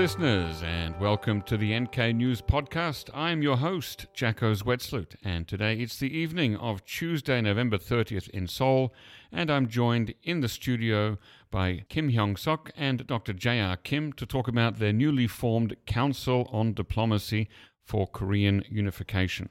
listeners, and welcome to the NK News Podcast. I'm your host, Jacco Zwetsloot, and today it's the evening of Tuesday, November 30th in Seoul, and I'm joined in the studio by Kim Hyong Sok and Dr. J.R. Kim to talk about their newly formed Council on Diplomacy for Korean Unification.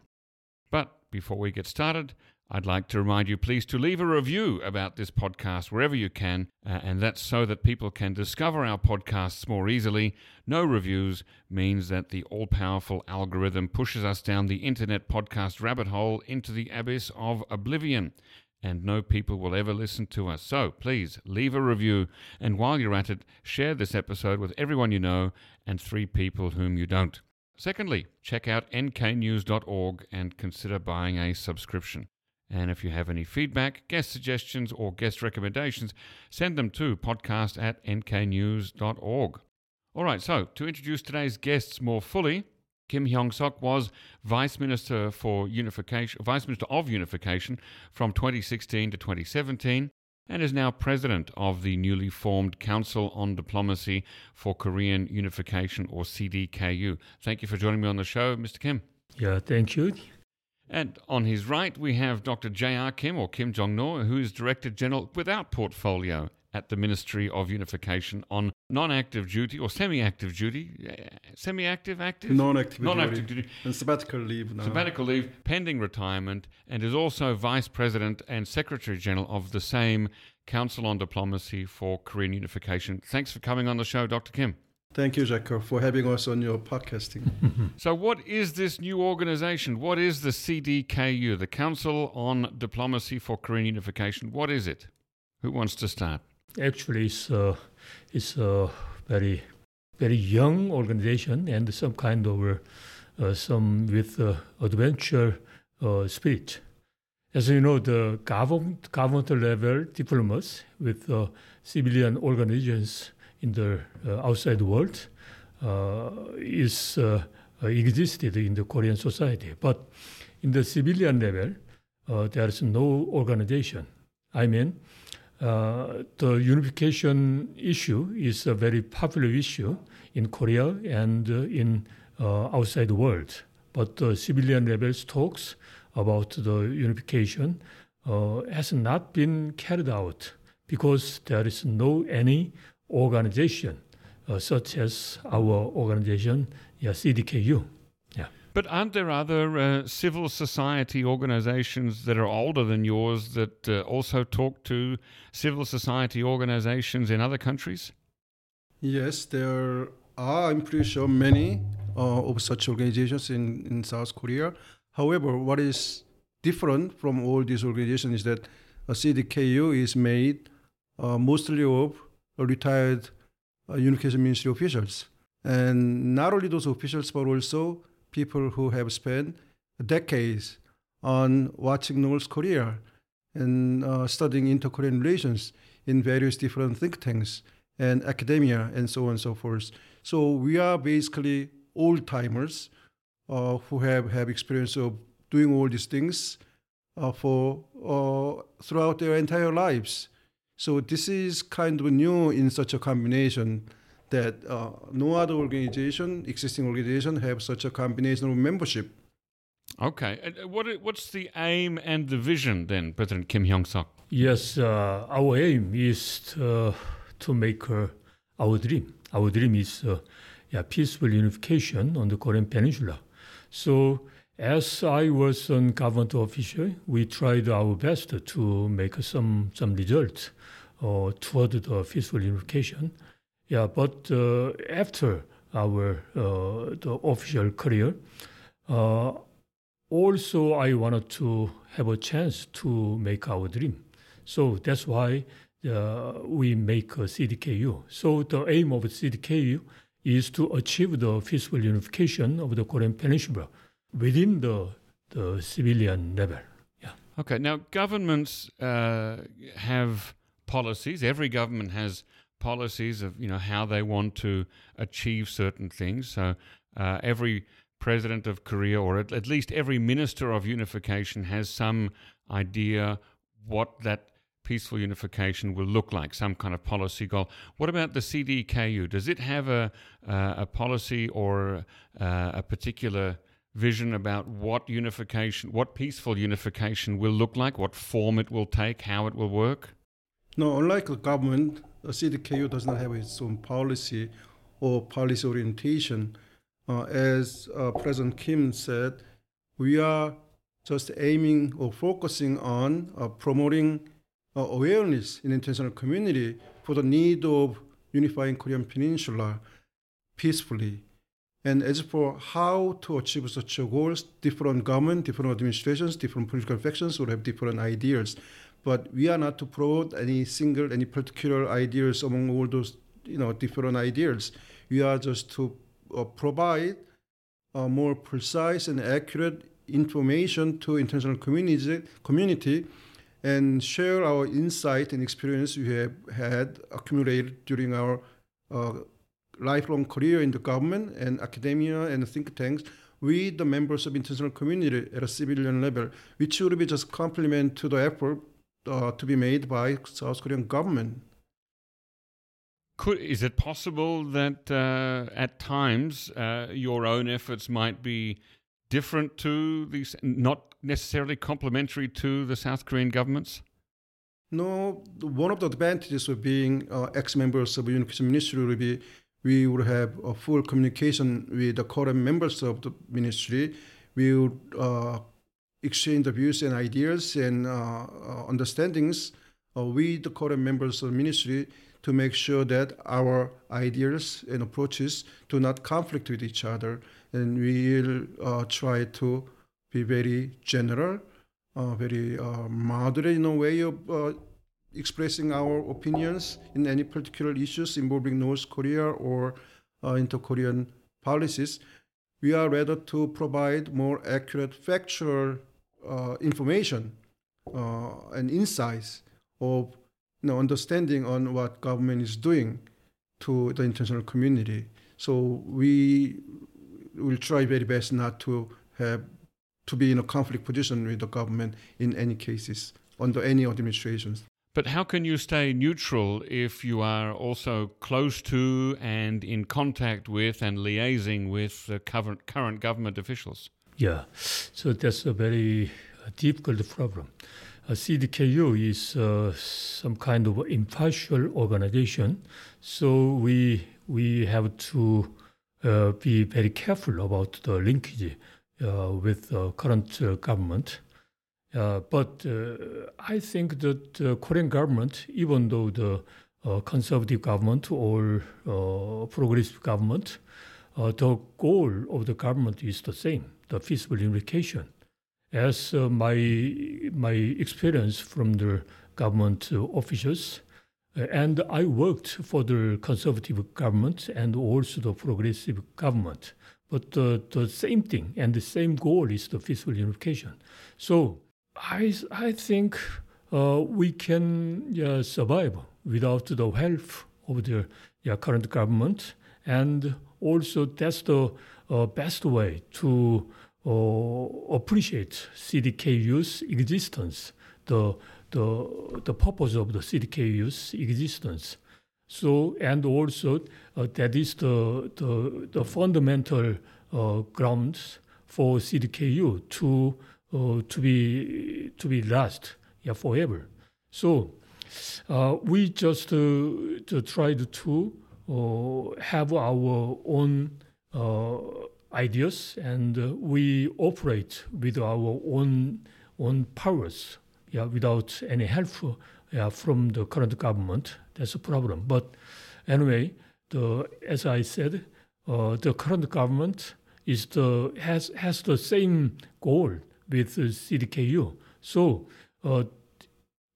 But before we get started, I'd like to remind you, please, to leave a review about this podcast wherever you can, uh, and that's so that people can discover our podcasts more easily. No reviews means that the all powerful algorithm pushes us down the internet podcast rabbit hole into the abyss of oblivion, and no people will ever listen to us. So please leave a review, and while you're at it, share this episode with everyone you know and three people whom you don't. Secondly, check out nknews.org and consider buying a subscription. And if you have any feedback, guest suggestions, or guest recommendations, send them to podcast at nknews.org. All right, so to introduce today's guests more fully, Kim Hyong Sok was Vice Minister for Unification, Vice Minister of Unification from 2016 to 2017, and is now President of the newly formed Council on Diplomacy for Korean Unification, or CDKU. Thank you for joining me on the show, Mr. Kim. Yeah, thank you. And on his right, we have Dr. J.R. Kim, or Kim Jong No, who is Director General without portfolio at the Ministry of Unification on non active duty or semi active duty. Semi active, active? Non active Non-active duty. And sabbatical leave now. Sabbatical leave, pending retirement, and is also Vice President and Secretary General of the same Council on Diplomacy for Korean Unification. Thanks for coming on the show, Dr. Kim. Thank you, Jacco, for having us on your podcasting. So, what is this new organization? What is the CDKU, the Council on Diplomacy for Korean Unification? What is it? Who wants to start? Actually, it's, uh, it's a very, very young organization and some kind of uh, some with uh, adventure uh, spirit. As you know, the government, government level diplomats with uh, civilian organizations in the uh, outside world uh, is uh, existed in the Korean society. But in the civilian level, there is no organization. I mean, uh, the unification issue is a very popular issue in Korea and uh, in uh, outside the world. But the civilian levels talks about the unification has not been carried out because there is no any organization uh, such as our organization, yeah, CDKU. Yeah. But aren't there other uh, civil society organizations that are older than yours that uh, also talk to civil society organizations in other countries? yes, there are, I'm pretty sure, many uh, of such organizations in, in South Korea. However, what is different from all these organizations is that a CDKU is made uh, mostly of retired uh, Unification Ministry officials. And not only those officials, but also people who have spent decades on watching North Korea and uh, studying inter-Korean relations in various different think tanks and academia and so on and so forth. So we are basically old timers uh, who have, have experience of doing all these things uh, for uh, throughout their entire lives. So this is kind of new in such a combination that uh, no other organization, existing organization, have such a combination of membership. Okay. And, uh, What, what's the aim and the vision then, President Kim Hyong Sok? Yes, uh, our aim is to, to make uh, our dream. Our dream is uh, yeah, peaceful unification on the Korean Peninsula. So, as I was a government official, we tried our best to make some some results uh, toward the peaceful unification. Yeah, but uh, after our uh, the official career, uh, also I wanted to have a chance to make our dream. So that's why uh, we make a CDKU. So the aim of CDKU is to achieve the peaceful unification of the Korean Peninsula within the, the civilian level. Yeah. Okay. Now, governments uh, have policies. Every government has policies of you know how they want to achieve certain things. So uh, every president of Korea, or at, at least every minister of unification, has some idea what that peaceful unification will look like, some kind of policy goal. What about the CDKU? Does it have a, uh, a policy or uh, a particular vision about what unification, what peaceful unification will look like, what form it will take, how it will work? No, unlike the government, the CDKU does not have its own policy or policy orientation. Uh, as uh, President Kim said, we are just aiming or focusing on uh, promoting uh, awareness in the international community for the need of unifying Korean Peninsula peacefully. And as for how to achieve such goals, different government, different administrations, different political factions will have different ideas. But we are not to promote any single, any particular ideas among all those, you know, different ideas. We are just to uh, provide a more precise and accurate information to international community, community and share our insight and experience we have had accumulated during our uh, lifelong career in the government and academia and think tanks with the members of international community at a civilian level, which would be just complement to the effort uh, to be made by South Korean government. Could, is it possible that uh, at times uh, your own efforts might be different to these, not necessarily complementary to the South Korean governments? No, one of the advantages of being uh, ex-members of the Unification Ministry would be we would have a full communication with the current members of the ministry. We would uh, exchange the views and ideas and uh, uh understandings uh, with the current members of the ministry to make sure that our ideas and approaches do not conflict with each other. And we'll uh, try to be very general, very moderate in a way of expressing our opinions in any particular issues involving North Korea or uh, inter-Korean policies. We are rather to provide more accurate factual uh, information uh, and insights of you know, understanding on what government is doing to the international community. So we will try very best not to have to be in a conflict position with the government in any cases under any administrations. But how can you stay neutral if you are also close to and in contact with and liaising with the current, current government officials? Yeah, so that's a very uh, difficult problem. Uh, CDKU is uh, some kind of impartial organization, so we we have to uh, be very careful about the linkage uh, with the current uh, government. Uh, but uh, I think that the Korean government, even though the uh, conservative government or uh, progressive government, uh, the goal of the government is the same, the peaceful unification. As my my experience from the government officials, and I worked for the conservative government and also the progressive government. But the, the same thing and the same goal is the peaceful unification. So I, I think uh, we can yeah, survive without the help of the current government. And also, that's the uh, best way to uh, appreciate CDKU's existence, the, the, the purpose of the CDKU's existence. So, and also, uh, that is the, the, the fundamental uh, grounds for CDKU to uh, to be to be last yeah forever. So uh, we just uh, tried to uh, have our own uh, ideas and uh, we operate with our own own powers yeah without any help yeah, from the current government. That's a problem. But anyway, the as I said, the current government is the has has the same goal with CDKU. So uh,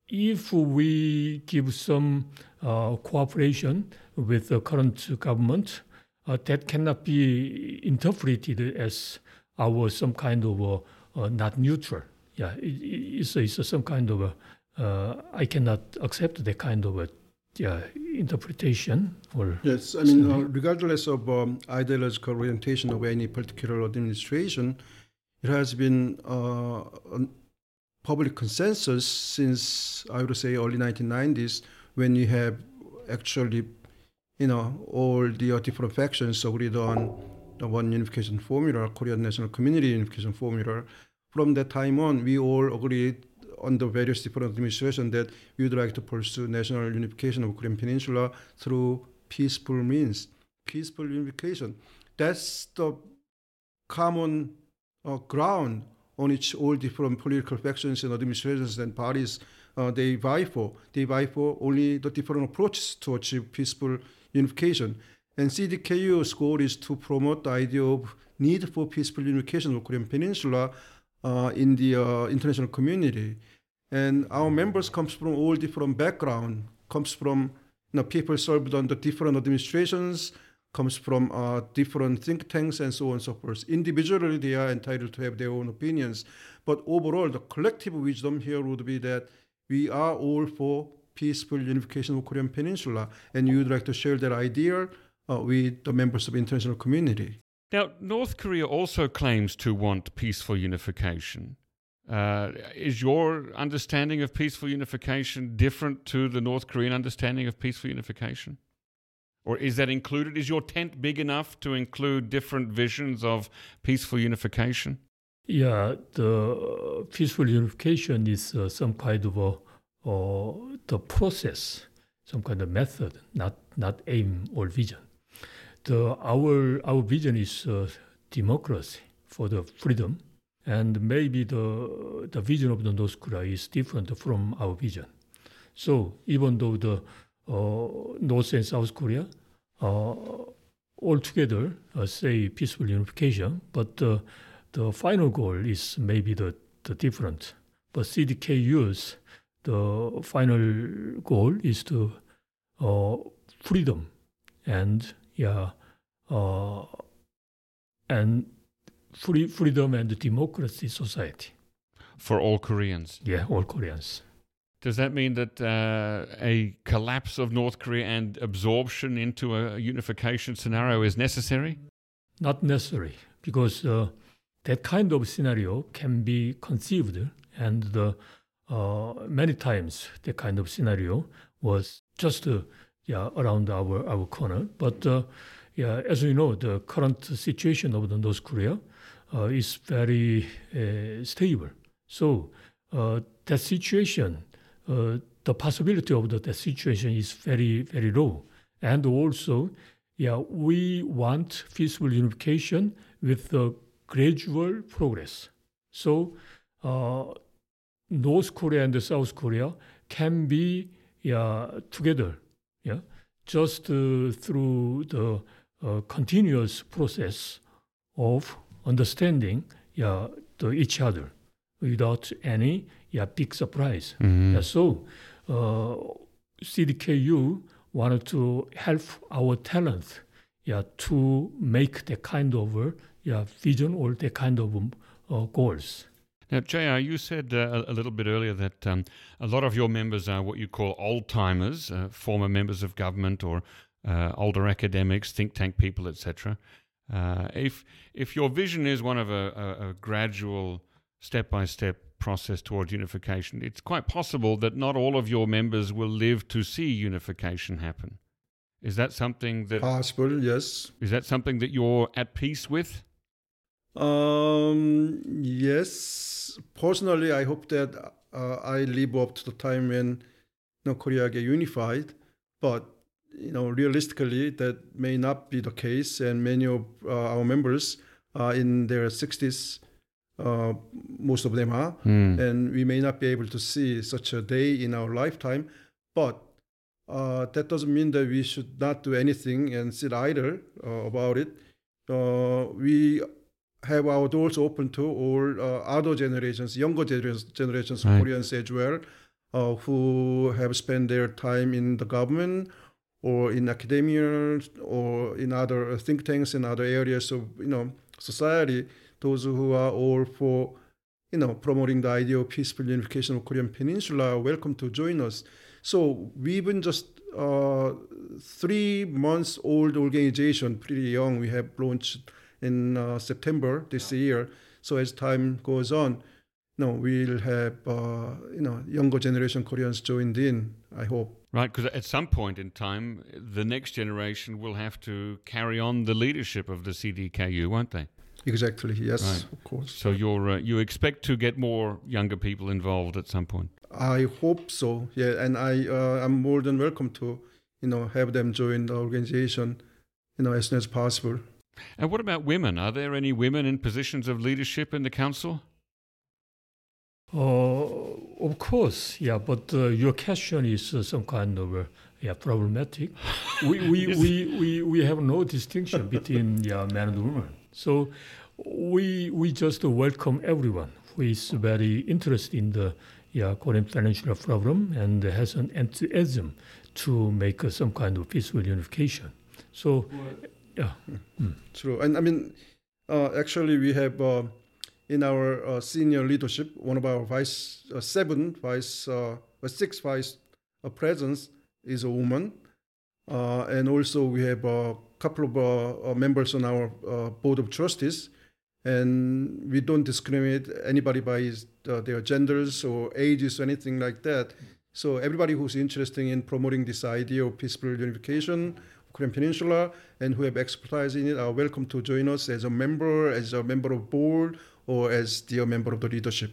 if we give some uh, cooperation with the current government, uh, that cannot be interpreted as our some kind of not neutral. Yeah, it, it's, it's some kind of a, uh, I cannot accept that kind of a yeah, interpretation or yes i mean uh, regardless of um, ideological orientation of any particular administration it has been uh, public consensus since I would say early 1990s when you have actually, you know, all the different factions agreed on the one unification formula, Korean National Community Unification Formula. From that time on, we all agreed under various different administrations that we would like to pursue national unification of Korean Peninsula through peaceful means, peaceful unification. That's the common uh, ground on which all different political factions and administrations and parties uh, they vie for. They vie for only the different approaches to achieve peaceful unification. And CDKU's goal is to promote the idea of need for peaceful unification of Korean Peninsula uh, in the uh, international community. And our members comes from all different background, comes from you know, people served under different administrations, comes from uh, different think tanks and so on and so forth. Individually, they are entitled to have their own opinions. But overall, the collective wisdom here would be that we are all for peaceful unification of Korean Peninsula, and you would like to share that idea uh, with the members of the international community. Now, North Korea also claims to want peaceful unification. Uh, is your understanding of peaceful unification different to the North Korean understanding of peaceful unification? Or is that included? Is your tent big enough to include different visions of peaceful unification? Yeah, the peaceful unification is uh, some kind of a uh, the process, some kind of method, not not aim or vision. The our our vision is uh, democracy for the freedom, and maybe the the vision of the North Korea is different from our vision. So even though the uh, North and South Korea uh, altogether uh, say peaceful unification, but the final goal is maybe the, the different. But CDKU's the final goal is to uh, freedom and yeah uh, and free freedom and democracy society for all Koreans. Yeah, all Koreans. Does that mean that uh, a collapse of North Korea and absorption into a unification scenario is necessary? Not necessary, because uh, that kind of scenario can be conceived, and uh, many times that kind of scenario was just uh, yeah around our our corner. But uh, yeah, as we know, the current situation of the North Korea uh, is very stable. So that situation uh, the possibility of the, the situation is very, very low. And also, yeah, we want peaceful unification with the gradual progress. So, uh, North Korea and South Korea can be yeah, together, yeah, just uh, through the uh, continuous process of understanding yeah, the each other without any yeah, big surprise. Mm-hmm. Yeah, so uh, CDKU wanted to help our talent yeah, to make the kind of uh, yeah, vision or the kind of um, uh, goals. Now, JR, you said uh, a little bit earlier that um, a lot of your members are what you call old timers, uh, former members of government or uh, older academics, think tank people, etc. Uh, if if your vision is one of a, a, a gradual, step by step process towards unification, it's quite possible that not all of your members will live to see unification happen. Is that something that possible? Yes. Is that something that you're at peace with? Um. Yes. Personally, I hope that uh, I live up to the time when know, Korea get unified. But you know, realistically, that may not be the case, and many of uh, our members are in their 60s uh, most of them are, mm. and we may not be able to see such a day in our lifetime. But uh, that doesn't mean that we should not do anything and sit idle uh, about it. Uh, we have our doors open to all uh, other generations, younger generations, generations right. Koreans as well, uh, who have spent their time in the government or in academia or in other think tanks and other areas of you know society those who are all for you know promoting the idea of peaceful unification of Korean Peninsula are welcome to join us. So we've been just uh, three months old organization, pretty young. We have launched in uh, September this year. So as time goes on, no, we'll have uh, you know younger generation Koreans joined in. I hope. Right, because at some point in time, the next generation will have to carry on the leadership of the CDKU, won't they? Exactly. Yes, Right. of course. So you're uh, you expect to get more younger people involved at some point. I hope so. Yeah, and I uh, I'm more than welcome to you know have them join the organization, you know, as soon as possible. And what about women? Are there any women in positions of leadership in the council? Uh, of course, yeah, but uh, your question is uh, some kind of uh, yeah problematic. we, we, we, we, we have no distinction between yeah man and woman. So we we just welcome everyone who is very interested in the yeah Korean Peninsula problem and has an enthusiasm to make uh, some kind of peaceful unification. So yeah. True, and I mean, uh, actually, we have uh, in our uh, senior leadership one of our vice uh, seven vice uh, six vice uh, presidents is a woman, and also we have a couple of uh, uh, members on our uh, board of trustees, and we don't discriminate anybody by uh, their genders or ages or anything like that. So everybody who's interested in promoting this idea of peaceful unification of Korean Peninsula and who have expertise in it are welcome to join us as a member, as a member of board, or as the member of the leadership.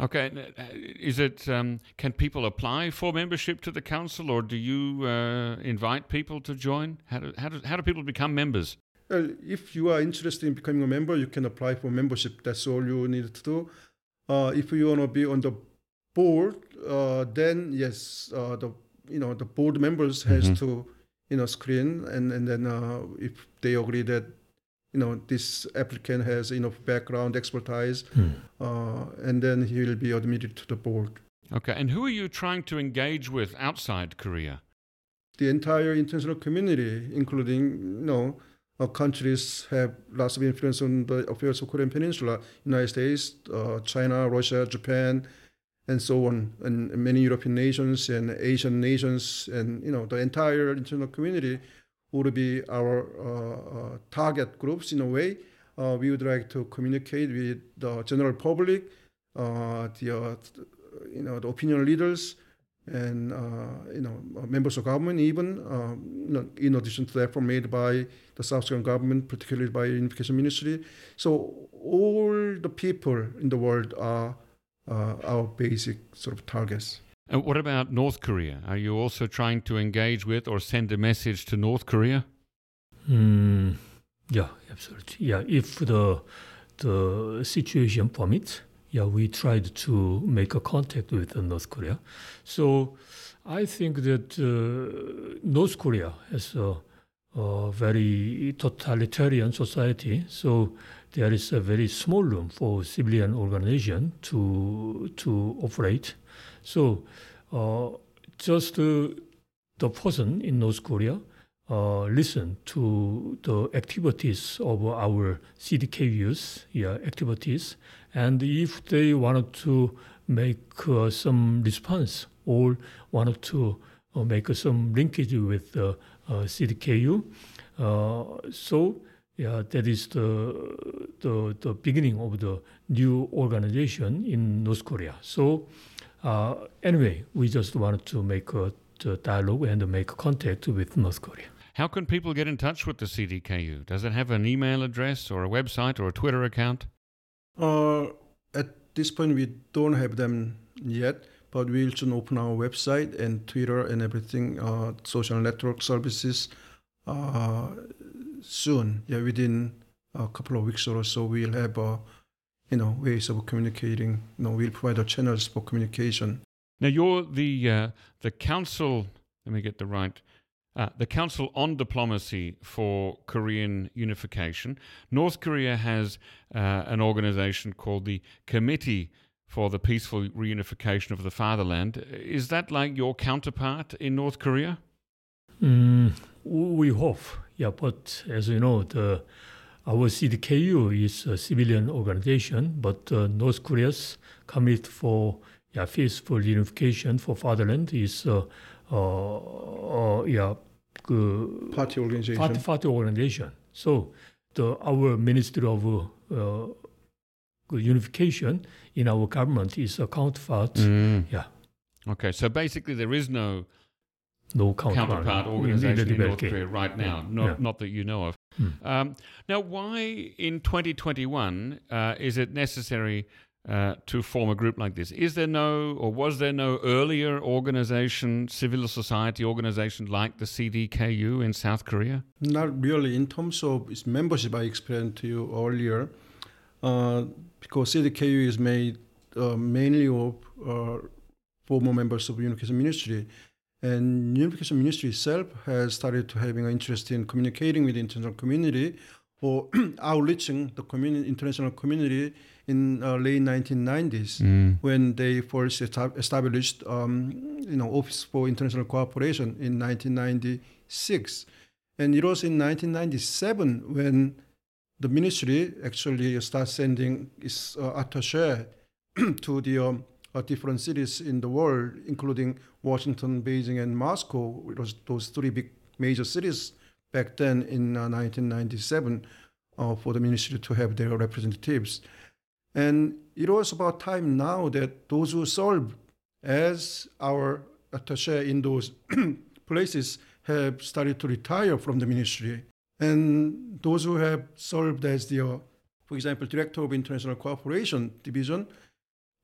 Okay, uh, is it? Um, can people apply for membership to the council, or do you uh, invite people to join? How do, how do how do people become members? Well, if you are interested in becoming a member, you can apply for membership. That's all you need to do. Uh, if you want to be on the board, uh, then yes, uh, the you know the board members has Mhm. to you know screen and and then uh, if they agree that you know this applicant has enough background expertise, uh, and then he will be admitted to the board. Okay, and who are you trying to engage with outside Korea? the entire international community, including you know, uh, countries have lots of influence on the affairs of the Korean Peninsula, United States, uh, China, Russia, Japan, and so on, and many European nations and Asian nations, and you know the entire international community would be our uh, uh, target groups in a way. Uh, we would like to communicate with the general public, uh, the uh, you know the opinion leaders, and uh, you know uh, members of government even know, in addition to the effort made by the South Korean government, particularly by Unification Ministry. So all the people in the world are uh, our basic sort of targets. And what about North Korea? Are you also trying to engage with or send a message to North Korea? Mm, yeah, absolutely. Yeah, if the the situation permits, yeah, we tried to make a contact with uh, North Korea. So I think that uh, North Korea has a, a very totalitarian society. So there is a very small room for civilian organization to to operate. So uh, just uh, the person in North Korea uh, listen to the activities of our CDKUs, yeah, activities, and if they wanted to make uh, some response or wanted to uh, make some linkage with uh, CDKU, uh, so yeah, that is the, the the beginning of the new organization in North Korea. So uh, anyway, we just wanted to make a, the dialogue and make contact with North Korea. How can people get in touch with the CDKU? Does it have an email address or a website or a Twitter account? Uh, at this point, we don't have them yet, but we'll soon open our website and Twitter and everything, uh, social network services uh, soon. Yeah, within a couple of weeks or so, we'll have uh, you know ways of communicating. You know, we'll provide the channels for communication. Now you're the uh, the council. Let me get the right. Uh, the Council on Diplomacy for Korean Unification. North Korea has uh, an organization called the Committee for the Peaceful Reunification of the Fatherland. Is that like your counterpart in North Korea? Mm, we hope, yeah. But as you know, the our CDKU is a civilian organization, but uh, North Korea's Committee for yeah, Peaceful Unification for Fatherland is uh, uh, uh, yeah, 그 Party organization. party, party organization. So the our Ministry of uh, unification in our government is a counterpart. Mm. Yeah, Okay, so basically there is no no counterpart, counterpart in- in organization in, North Korea right now, not, Yeah. not that you know of. Hmm. Um, now, why in 2021 uh, is it necessary uh, to form a group like this? Is there no, or was there no earlier organization, civil society organization like the CDKU in South Korea? Not really. In terms of its membership, I explained to you earlier, uh, because CDKU is made uh, mainly of uh, former members of the Unification Ministry. And Unification Ministry itself has started to having an interest in communicating with the international community or outreaching the communi- international community in uh, late 1990s when they first established um, you know Office for International Cooperation in 1996. And it was in 1997 when the ministry actually started sending its uh, attaché to the um, different cities in the world, including Washington, Beijing, and Moscow. It was those three big major cities back then in uh, 1997 uh, for the ministry to have their representatives. And it was about time now that those who serve as our attaché in those places have started to retire from the ministry. And those who have served as the, uh, for example, director of international cooperation division,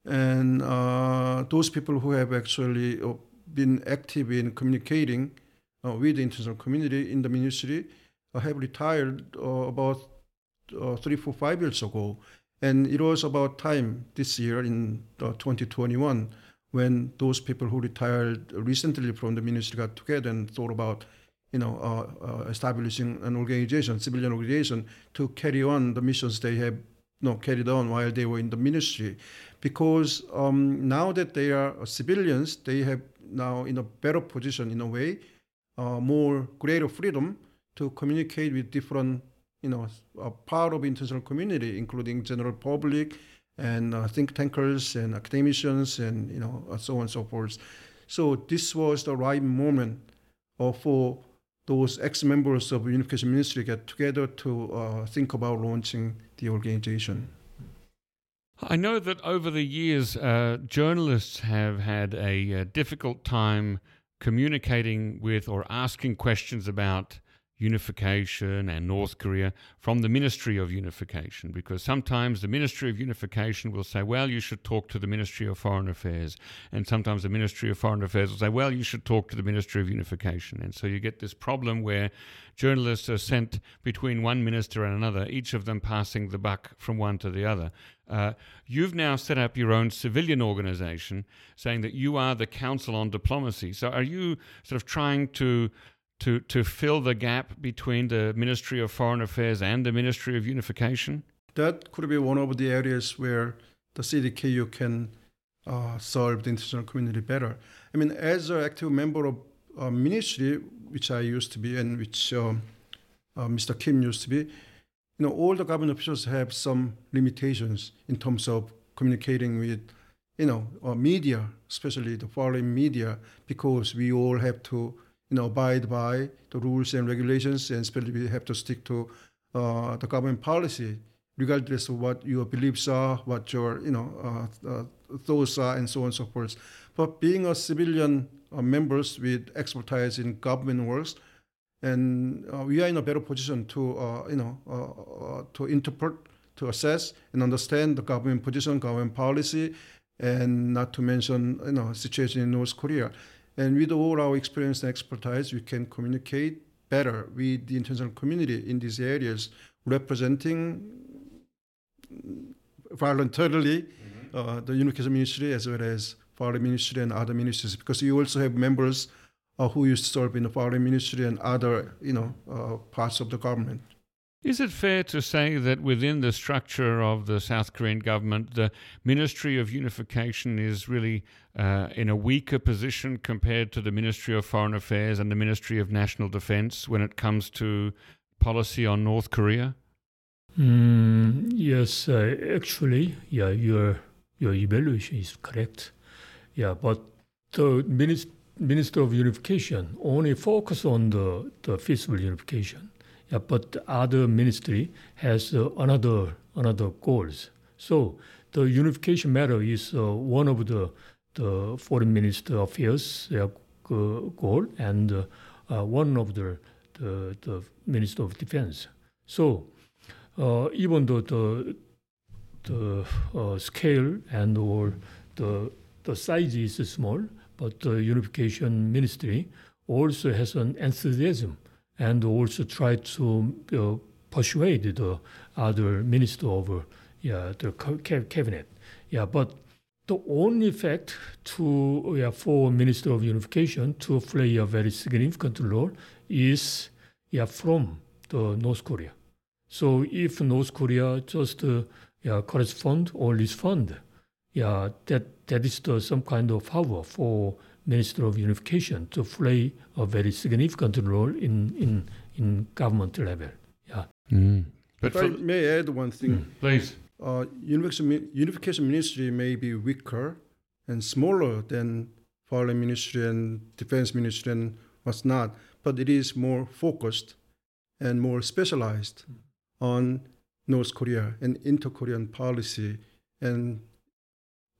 and uh, those people who have actually uh, been active in communicating uh, with the international community in the ministry uh, have retired about three, four, five years ago. And it was about time this year in uh, 2021 when those people who retired recently from the ministry got together and thought about, you know, uh, uh, establishing an organization, civilian organization, to carry on the missions they have, know, carried on while they were in the ministry, because um, now that they are civilians, they have now in a better position in a way, uh, more greater freedom to communicate with different, you know, part of international community, including general public and uh, think tankers and academicians and you know so on and so forth. So this was the right moment uh, for those ex-members of Unification Ministry get together to uh, think about launching the organization. I know that over the years, uh, journalists have had a, uh difficult time communicating with or asking questions about unification and North Korea from the Ministry of Unification, because sometimes the Ministry of Unification will say, well, you should talk to the Ministry of Foreign Affairs. And sometimes the Ministry of Foreign Affairs will say, well, you should talk to the Ministry of Unification. And so you get this problem where journalists are sent between one minister and another, each of them passing the buck from one to the other. Uh, you've now set up your own civilian organization saying that you are the Council on Diplomacy. So are you sort of trying to to to fill the gap between the Ministry of Foreign Affairs and the Ministry of Unification? That could be one of the areas where the CDKU can uh, serve the international community better. I mean, as an active member of a ministry, which I used to be, and which um, uh, Mr. Kim used to be, you know, all the government officials have some limitations in terms of communicating with, you know, uh, media, especially the foreign media, because we all have to, you know, abide by the rules and regulations, and especially we have to stick to uh, the government policy, regardless of what your beliefs are, what your, you know, uh, uh, thoughts are, and so on and so forth. But being a civilian uh, members with expertise in government works, and uh, we are in a better position to you know to interpret, to assess, and understand the government position, government policy, and not to mention you know situation in North Korea. And with all our experience and expertise, we can communicate better with the international community in these areas, representing voluntarily uh, the Unification Ministry as well as Foreign Ministry and other ministries, because you also have members uh, who used to serve in the Foreign Ministry and other, you know, uh, parts of the government. Is it fair to say that within the structure of the South Korean government, the Ministry of Unification is really uh, in a weaker position compared to the Ministry of Foreign Affairs and the Ministry of National Defense when it comes to policy on North Korea? Mm, yes, uh, actually, yeah, your your evaluation is correct. Yeah, but the minister, of unification only focus on the the fiscal unification. Yeah, but other ministry has uh, another another goals. So the unification matter is uh, one of the the foreign minister affairs uh, goal and uh, uh, one of the, the, the minister of defense. So uh, even though the the uh, scale and or the the size is small, but the unification ministry also has an enthusiasm and also try to persuade the other minister of yeah the cabinet. Yeah, but the only fact to yeah, for Minister of Unification to play a very significant role is yeah, from the North Korea. So if North Korea just uh, yeah, correspond or respond, yeah, that that is the, some kind of power for Minister of Unification to play a very significant role in in in government level. Yeah. Mm. But if I may add one thing, mm. please uh, unification, unification ministry may be weaker and smaller than foreign ministry and defense ministry and what's not, but it is more focused and more specialized on North Korea and inter-Korean policy and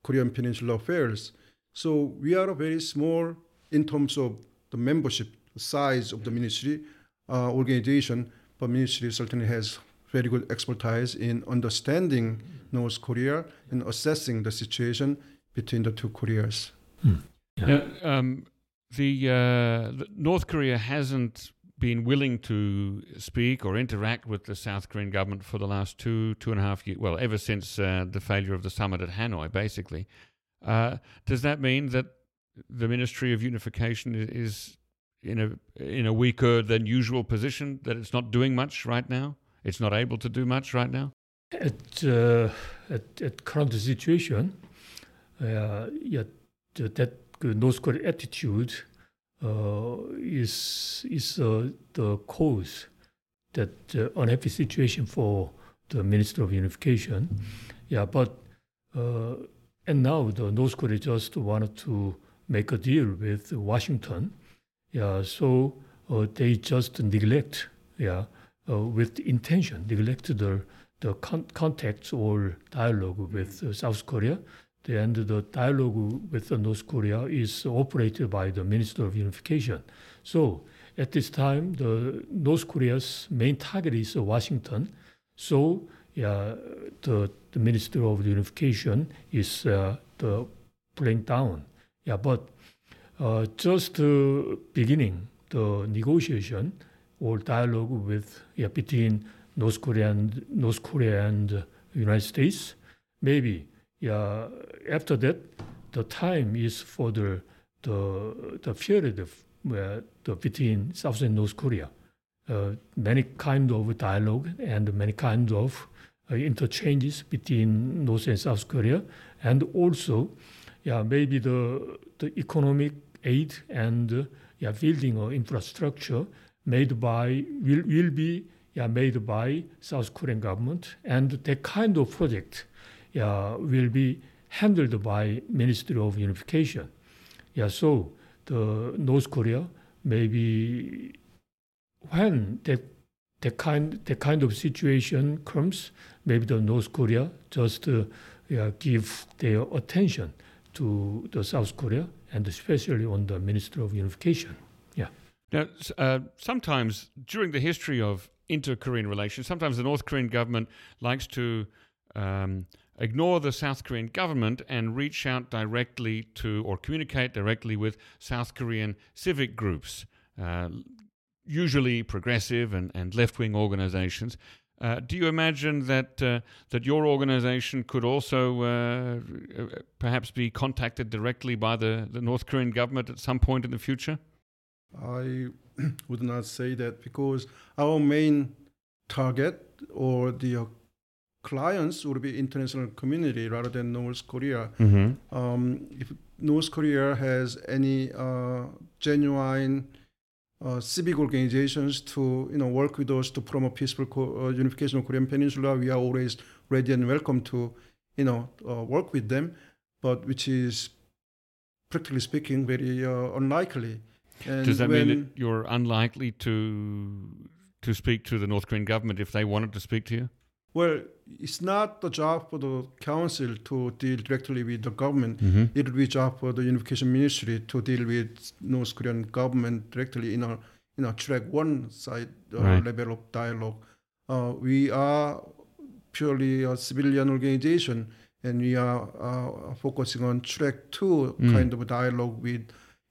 Korean Peninsula affairs. So we are very small in terms of the membership size of the ministry uh, organization, but ministry certainly has very good expertise in understanding North Korea and assessing the situation between the two Koreas. Hmm. Yeah. Now, um, the, uh, the North Korea hasn't been willing to speak or interact with the South Korean government for the last two two and a half years. Well, ever since uh, the failure of the summit at Hanoi, basically. Uh, does that mean that the Ministry of Unification is in a in a weaker than usual position? That it's not doing much right now? it's not able to do much right now? At, uh, at, at, current situation, uh, yeah, that North Korean attitude uh, is is uh, the cause that uh, unhappy situation for the Minister of Unification. Yeah, but uh, and now the North Korea just wanted to make a deal with Washington. Yeah, so uh, they just neglect. Yeah, uh, with intention, neglect the, the con- contacts or dialogue with uh, South Korea. The, And the dialogue with North Korea is operated by the Minister of Unification. So at this time, the North Korea's main target is Washington. So yeah, the, the Minister of Unification is uh, the playing down. Yeah, but uh, just uh, beginning the negotiation, or dialogue with yeah, between North Korea and North Korea and United States. Maybe yeah. After that, the time is for the the the period of where the between South and North Korea. Uh, many kind of dialogue and many kinds of uh, interchanges between North and South Korea, and also, yeah, maybe the the economic aid and uh, yeah, building of infrastructure made by will, will be yeah, made by South Korean government, and that kind of project yeah, will be handled by Ministry of Unification. Yeah, so the North Korea maybe when that that kind that kind of situation comes, maybe the North Korea just uh, yeah, give their attention to the South Korea and especially on the Ministry of Unification. Yeah. Now, uh, sometimes during the history of inter Korean relations, sometimes the North Korean government likes to um, ignore the South Korean government and reach out directly to or communicate directly with South Korean civic groups, uh, usually progressive and, and left wing organizations. Uh, do you imagine that uh, that your organization could also uh, perhaps be contacted directly by the, the North Korean government at some point in the future? I would not say that because our main target or the uh, clients would be international community rather than North Korea. Mm-hmm. Um, if North Korea has any uh, genuine uh, civic organizations to you know work with us to promote peaceful co- uh, unification of Korean Peninsula, we are always ready and welcome to you know uh, work with them, but which is practically speaking very uh, unlikely. And Does that mean that you're unlikely to to speak to the North Korean government if they wanted to speak to you? Well, it's not the job for the council to deal directly with the government. Mm-hmm. It will be job for the unification ministry to deal with North Korean government directly in a in a track one side uh, Right. level of dialogue. Uh, we are purely a civilian organization, and we are uh, focusing on track two Mm. kind of dialogue with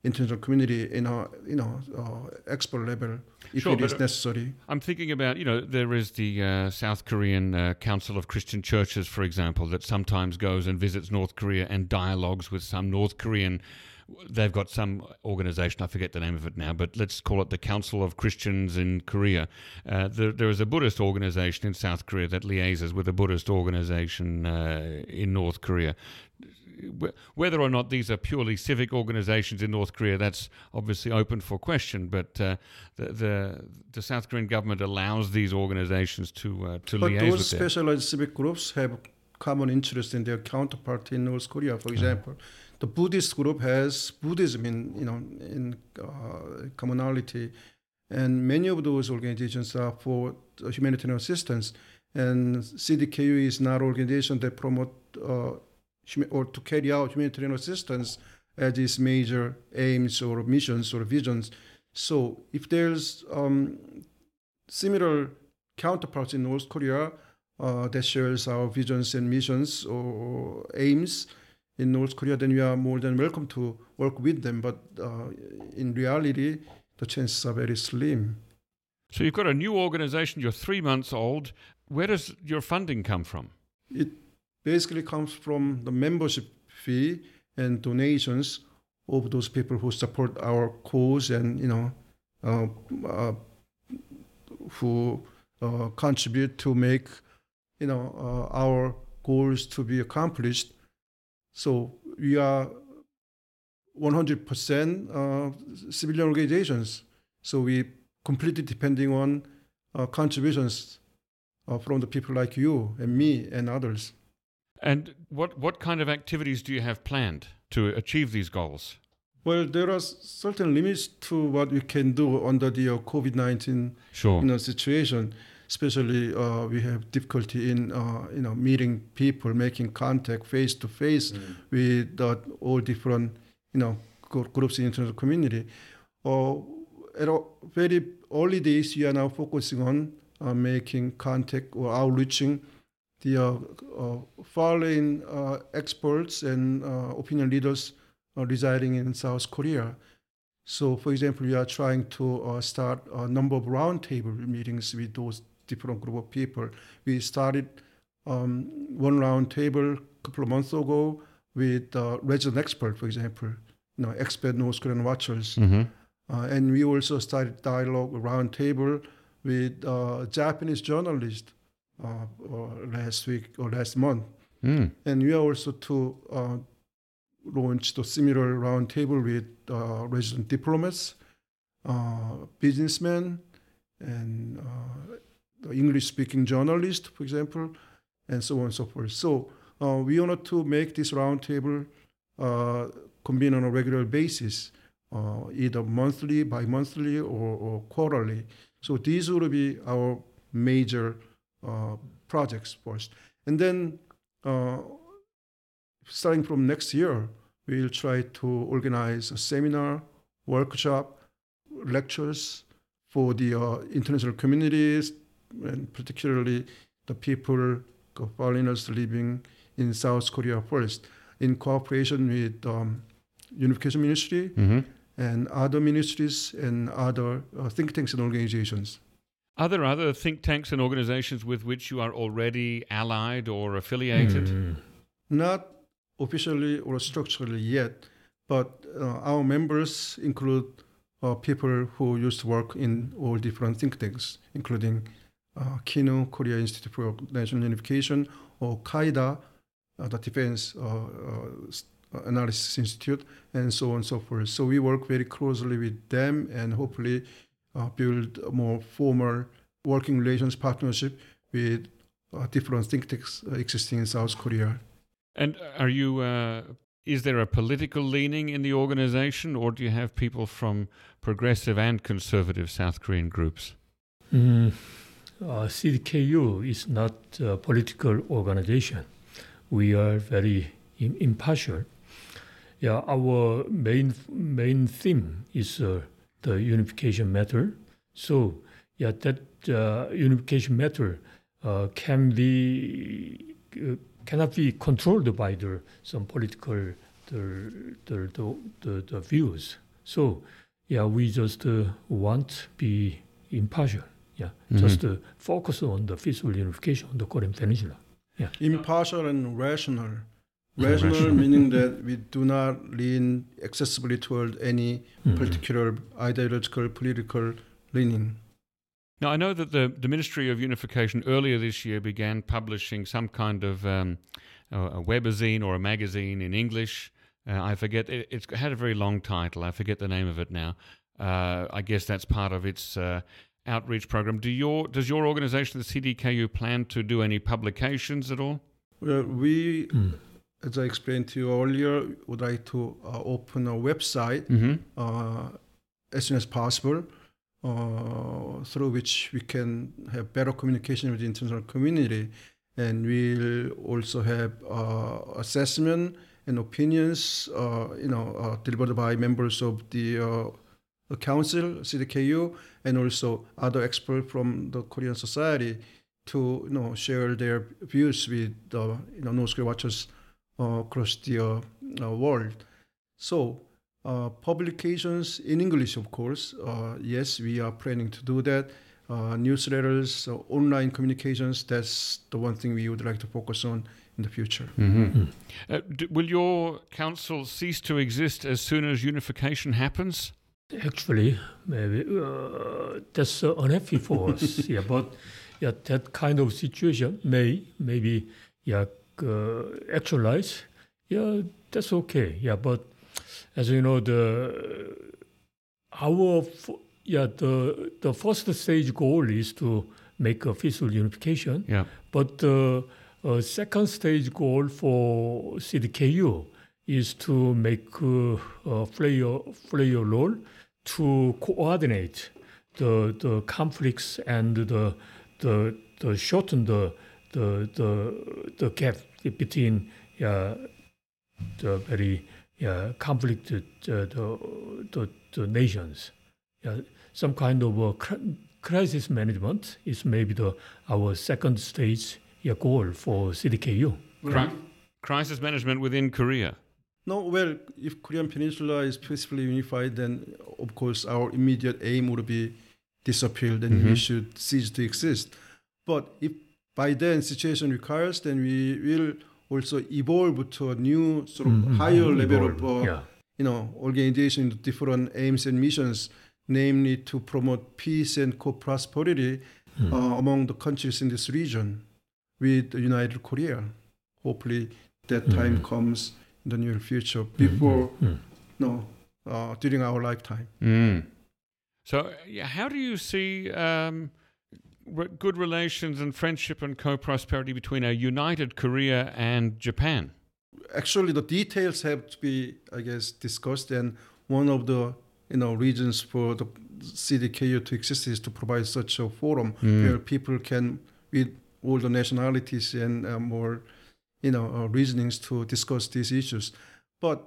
international community in a you know uh, expert level if Sure, it is uh, necessary. I'm thinking about, you know, there is the uh, South Korean uh, Council of Christian Churches, for example, that sometimes goes and visits North Korea and dialogues with some North Korean. They've got some organization, I forget the name of it now, but let's call it the Council of Christians in Korea. Uh, there, there is a Buddhist organization in South Korea that liaises with a Buddhist organization uh, in North Korea. Wh- Whether or not these are purely civic organizations in North Korea, that's obviously open for question. But uh, the, the the South Korean government allows these organizations to uh, to But liaise those them. specialized civic groups have common interest in their counterpart in North Korea. For example, the Buddhist group has Buddhism in you know in uh, commonality, and many of those organizations are for humanitarian assistance. And CDKU is not an organization that promote uh, or to carry out humanitarian assistance as its major aims or missions or visions. So if there's um, similar counterparts in North Korea uh, that shares our visions and missions or aims in North Korea, then we are more than welcome to work with them. But uh, in reality, the chances are very slim. So you've got a new organization. You're three months old. Where does your funding come from? It basically comes from the membership fee and donations of those people who support our cause and you know uh, uh, who uh, contribute to make you know uh, our goals to be accomplished. So we are 100% uh, civilian organizations. So we completely depending on uh, contributions from the people like you and me and others. And what what kind of activities do you have planned to achieve these goals? Well, there are certain limits to what we can do under the uh, COVID-19 Sure. you know, situation. Especially, uh, we have difficulty in uh, you know meeting people, making contact face to face with uh, all different you know gr- groups in the international community. Uh, at a very early days, we are now focusing on uh, making contact or outreaching the uh, uh, foreign uh, experts and uh, opinion leaders uh, residing in South Korea. So, for example, we are trying to uh, start a number of roundtable meetings with those different group of people. We started um, one roundtable a couple of months ago with uh, resident expert, for example, you know, expert North Korean watchers. Mm-hmm. Uh, and we also started dialogue roundtable with uh, Japanese journalists uh, or last week or last month. Mm. And we are also to uh, launch the similar roundtable with uh, resident diplomats, uh, businessmen, and uh, the English-speaking journalists, for example, and so on and so forth. So uh, we wanted to make this roundtable uh, convene on a regular basis, uh, either monthly, bi-monthly, or, or quarterly. So these will be our major uh, projects first. And then uh, starting from next year, we'll try to organize a seminar, workshop, lectures for the uh, international communities, and particularly the people, the foreigners living in South Korea first, in cooperation with um, Unification Ministry Mm-hmm. and other ministries and other uh, think tanks and organizations. Are there other think tanks and organizations with which you are already allied or affiliated? Mm. not officially or structurally yet, but uh, our members include uh, people who used to work in all different think tanks, including uh, KINU, Korea Institute for National Unification, or KIDA, uh, the Defense uh, uh, Analysis Institute, and so on and so forth. So we work very closely with them and hopefully uh, build a more formal working relations partnership with uh, different think tanks uh, existing in South Korea. And are you? Uh, is there a political leaning in the organization, or do you have people from progressive and conservative South Korean groups? Mm, uh, CDKU is not a political organization. We are very impartial. Yeah, our main main theme is uh, the unification matter. So yeah, that uh, unification matter uh, can be uh, cannot be controlled by the some political the the the, the, the views. So yeah, we just uh, want be impartial. Yeah, Mhm. just uh, focus on the peaceful unification of the Korean Peninsula. Yeah. Impartial and rational. Rational, rational. meaning that we do not lean excessively toward any Mhm. particular ideological, political leaning. Now, I know that the, the Ministry of Unification earlier this year began publishing some kind of um, a, a webazine or a magazine in English. Uh, I forget, it, it's had a very long title. I forget the name of it now. Uh, I guess that's part of its uh, outreach program. Do your, does your organization, the CDKU, plan to do any publications at all? Well, we, Mm. As I explained to you earlier, would like to uh, open a website Mm-hmm. uh, as soon as possible, uh, through which we can have better communication with the international community, and we'll also have uh, assessment and opinions, uh, you know, uh, delivered by members of the uh, council, CDKU, and also other experts from the Korean society to, you know, share their views with the, you know, North Korea watchers across the uh, uh, world. So uh, publications in English, of course. Uh, yes, we are planning to do that. Uh, newsletters, uh, online communications. That's the one thing we would like to focus on in the future. Mm-hmm. Uh, d- will your council cease to exist as soon as unification happens? Actually, maybe uh, that's uh, unhappy for us. yeah, but yeah, that kind of situation may maybe yeah uh, actualize. Yeah, that's okay. Yeah, but as you know, the our yeah the the first stage goal is to make a peaceful unification. Yeah. But the uh, second stage goal for CDKU is to make uh, uh, play, a, play a role to coordinate the, the conflicts and the, the, the shorten the, the, the, the gap between uh, the very uh, conflicted uh, the, the, the nations. Yeah, some kind of uh, crisis management is maybe the our second stage yeah, goal for CDKU. Cri- crisis management within Korea. No, well, if Korean Peninsula is peacefully unified, then of course our immediate aim would be disappeared, and we Mhm. should cease to exist. But if by then situation requires, then we will also evolve to a new sort of Mhm. higher level of uh, yeah. you know organization with different aims and missions, namely to promote peace and co-prosperity Mm. uh, among the countries in this region with the United Korea. Hopefully, that time Mhm. comes in the near future before Mm. no uh, during our lifetime. Mm. So, how do you see um, re- good relations and friendship and co prosperity between a united Korea and Japan? Actually, the details have to be, I guess, discussed. And one of the you know reasons for the CDKU to exist is to provide such a forum Mm. where people can, with all the nationalities and uh, more, you know, uh, reasonings to discuss these issues. But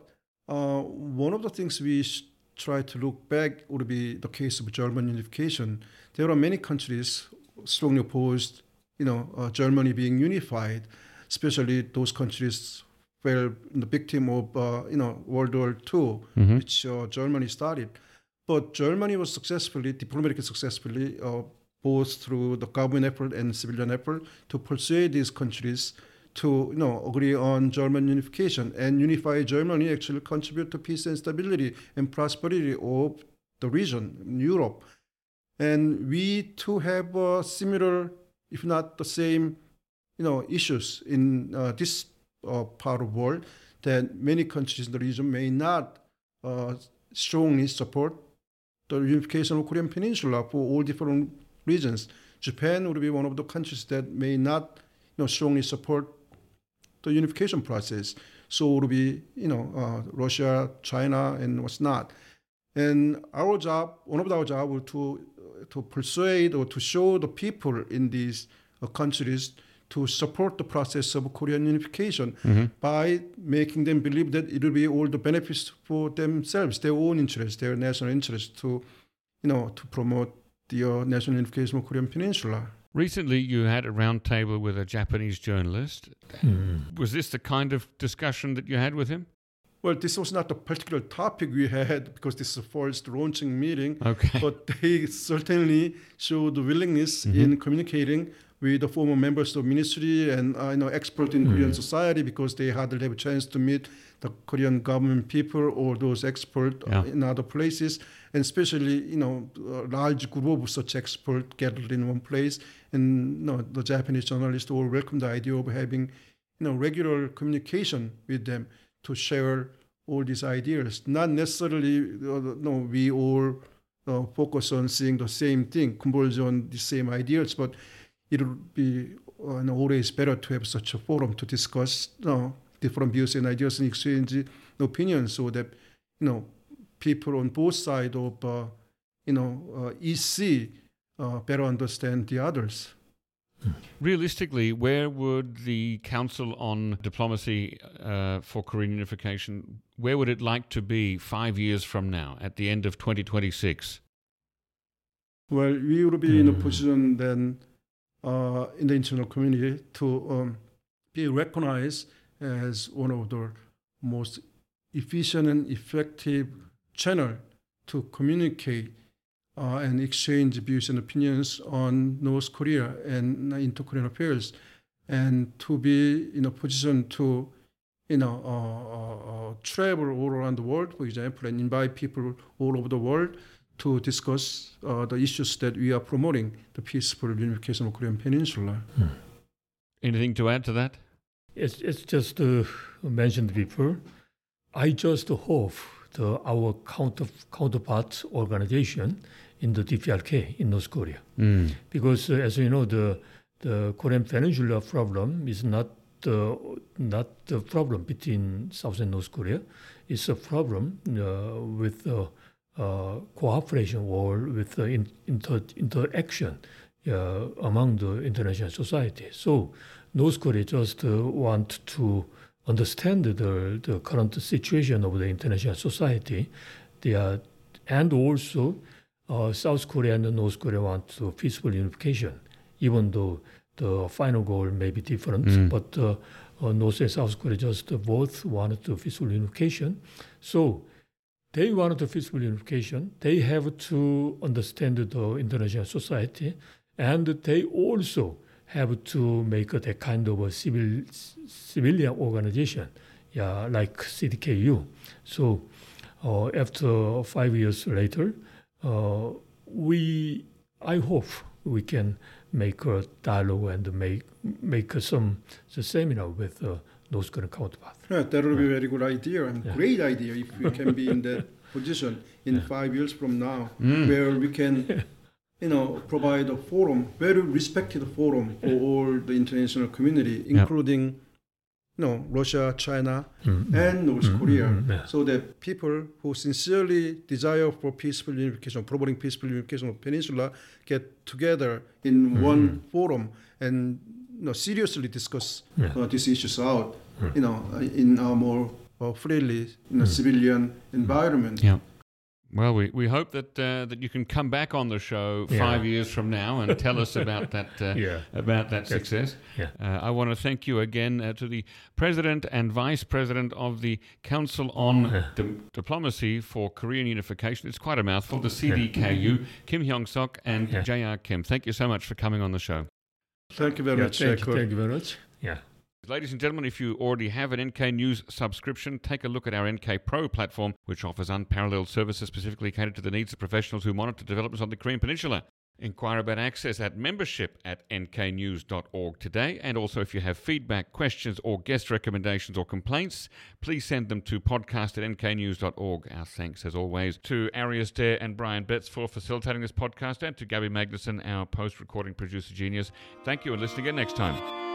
uh, one of the things we sh- try to look back would be the case of German unification. There are many countries strongly opposed, you know, uh, Germany being unified, especially those countries fell the victim of, uh, you know, World War II, Mhm. which uh, Germany started. But Germany was successfully, diplomatically successfully, uh, both through the government effort and civilian effort, to persuade these countries to, you know, agree on German unification and unify Germany. Actually, contribute to peace and stability and prosperity of the region, Europe. And we too have similar, if not the same, you know, issues in uh, this uh, part of the world that many countries in the region may not uh, strongly support the unification of Korean Peninsula for all different reasons. Japan would be one of the countries that may not, you know, strongly support the unification process. So it would be, you know, uh, Russia, China, and what's not. And our job, one of our job, to to persuade or to show the people in these uh, countries to support the process of Korean unification by making them believe that it will be all the benefits for themselves, their own interests, their national interests, to you know to promote the uh, national unification of Korean Peninsula. Recently, you had a roundtable with a Japanese journalist. Was this the kind of discussion that you had with him? Well, this was not a particular topic we had because this is the first launching meeting. Okay. But they certainly showed the willingness in communicating with the former members of ministry and uh, you know expert in Korean society because they hardly have a chance to meet the Korean government people or those experts uh, Yeah. in other places, and especially you know a large group of such experts gathered in one place. And you know, the Japanese journalists all welcomed the idea of having you know regular communication with them to share all these ideas. Not necessarily, uh, no, we all uh, focus on seeing the same thing, converge on the same ideas, but it would be uh, always better to have such a forum to discuss uh, different views and ideas and exchange opinions so that, you know, people on both sides of, uh, you know, uh, EC better understand the others. Realistically, where would the Council on Diplomacy uh, for Korean Unification, where would it like to be five years from now, at the end of 2026? Well, we would be in a position then uh, in the international community to um, be recognized as one of the most efficient and effective channel to communicate uh, and exchange views and opinions on North Korea and inter-Korean affairs, and to be in a position to, you know, uh, uh, uh, travel all around the world, for example, and invite people all over the world to discuss uh, the issues that we are promoting, the peaceful unification of Korean Peninsula. Anything to add to that? It's, it's just uh, mentioned before. I just hope the, our counter, counterpart organization in the DPRK in North Korea. Mm. Because uh, as you know, the, the Korean Peninsula problem is not the, not the problem between South and North Korea. It's a problem uh, with uh, uh, cooperation or with uh, in, inter, interaction uh, among the international society. So North Korea just uh, want to understand the, the current situation of the international society. They are, and also uh, South Korea and North Korea want to peaceful unification, even though the final goal may be different. But uh, uh, North and South Korea just both wanted to peaceful unification. So they wanted the peaceful unification. They have to understand the international society, and they also have to make a kind of a civil civilian organization, yeah, like CDKU. So uh, after five years later, we I hope we can make a dialogue and make make some the seminar with uh, North Korean counterpart. Yeah, that will be a very good idea and Yeah. great idea if we can be in that position in Yeah. five years from now, Mm. where we can, you know, provide a forum, very respected forum for all the international community, including, you know, Russia, China, Mm. and North Mm, Korea, mm, yeah. so that people who sincerely desire for peaceful unification, promoting peaceful unification of peninsula, get together in Mm-hmm. one forum and you know, seriously discuss Yeah. uh, these issues out, Mm. you know, uh, in a more uh, freely, you know, Mm. civilian environment. Yeah. Well, we, we hope that uh, that you can come back on the show Yeah. five years from now and tell us about that uh, Yeah. about that success. Yeah. Uh, I want to thank you again uh, to the president and vice president of the Council on Yeah. Di- Diplomacy for Korean Unification. It's quite a mouthful. The CDKU, Kim Hyung Sok and Yeah. J.R. Kim. Thank you so much for coming on the show. Thank you very Yeah, much, thank, you, thank you very much. Yeah. Ladies and gentlemen, if you already have an NK News subscription, take a look at our NK Pro platform, which offers unparalleled services specifically catered to the needs of professionals who monitor developments on the Korean Peninsula. Inquire about access at membership at nknews.org today. And also, if you have feedback, questions, or guest recommendations or complaints, please send them to podcast at nknews.org. Our thanks, as always, to Arius Derr and Brian Betts for facilitating this podcast, and to Gabby Magnuson, our post recording producer genius. Thank you, and listen again next time.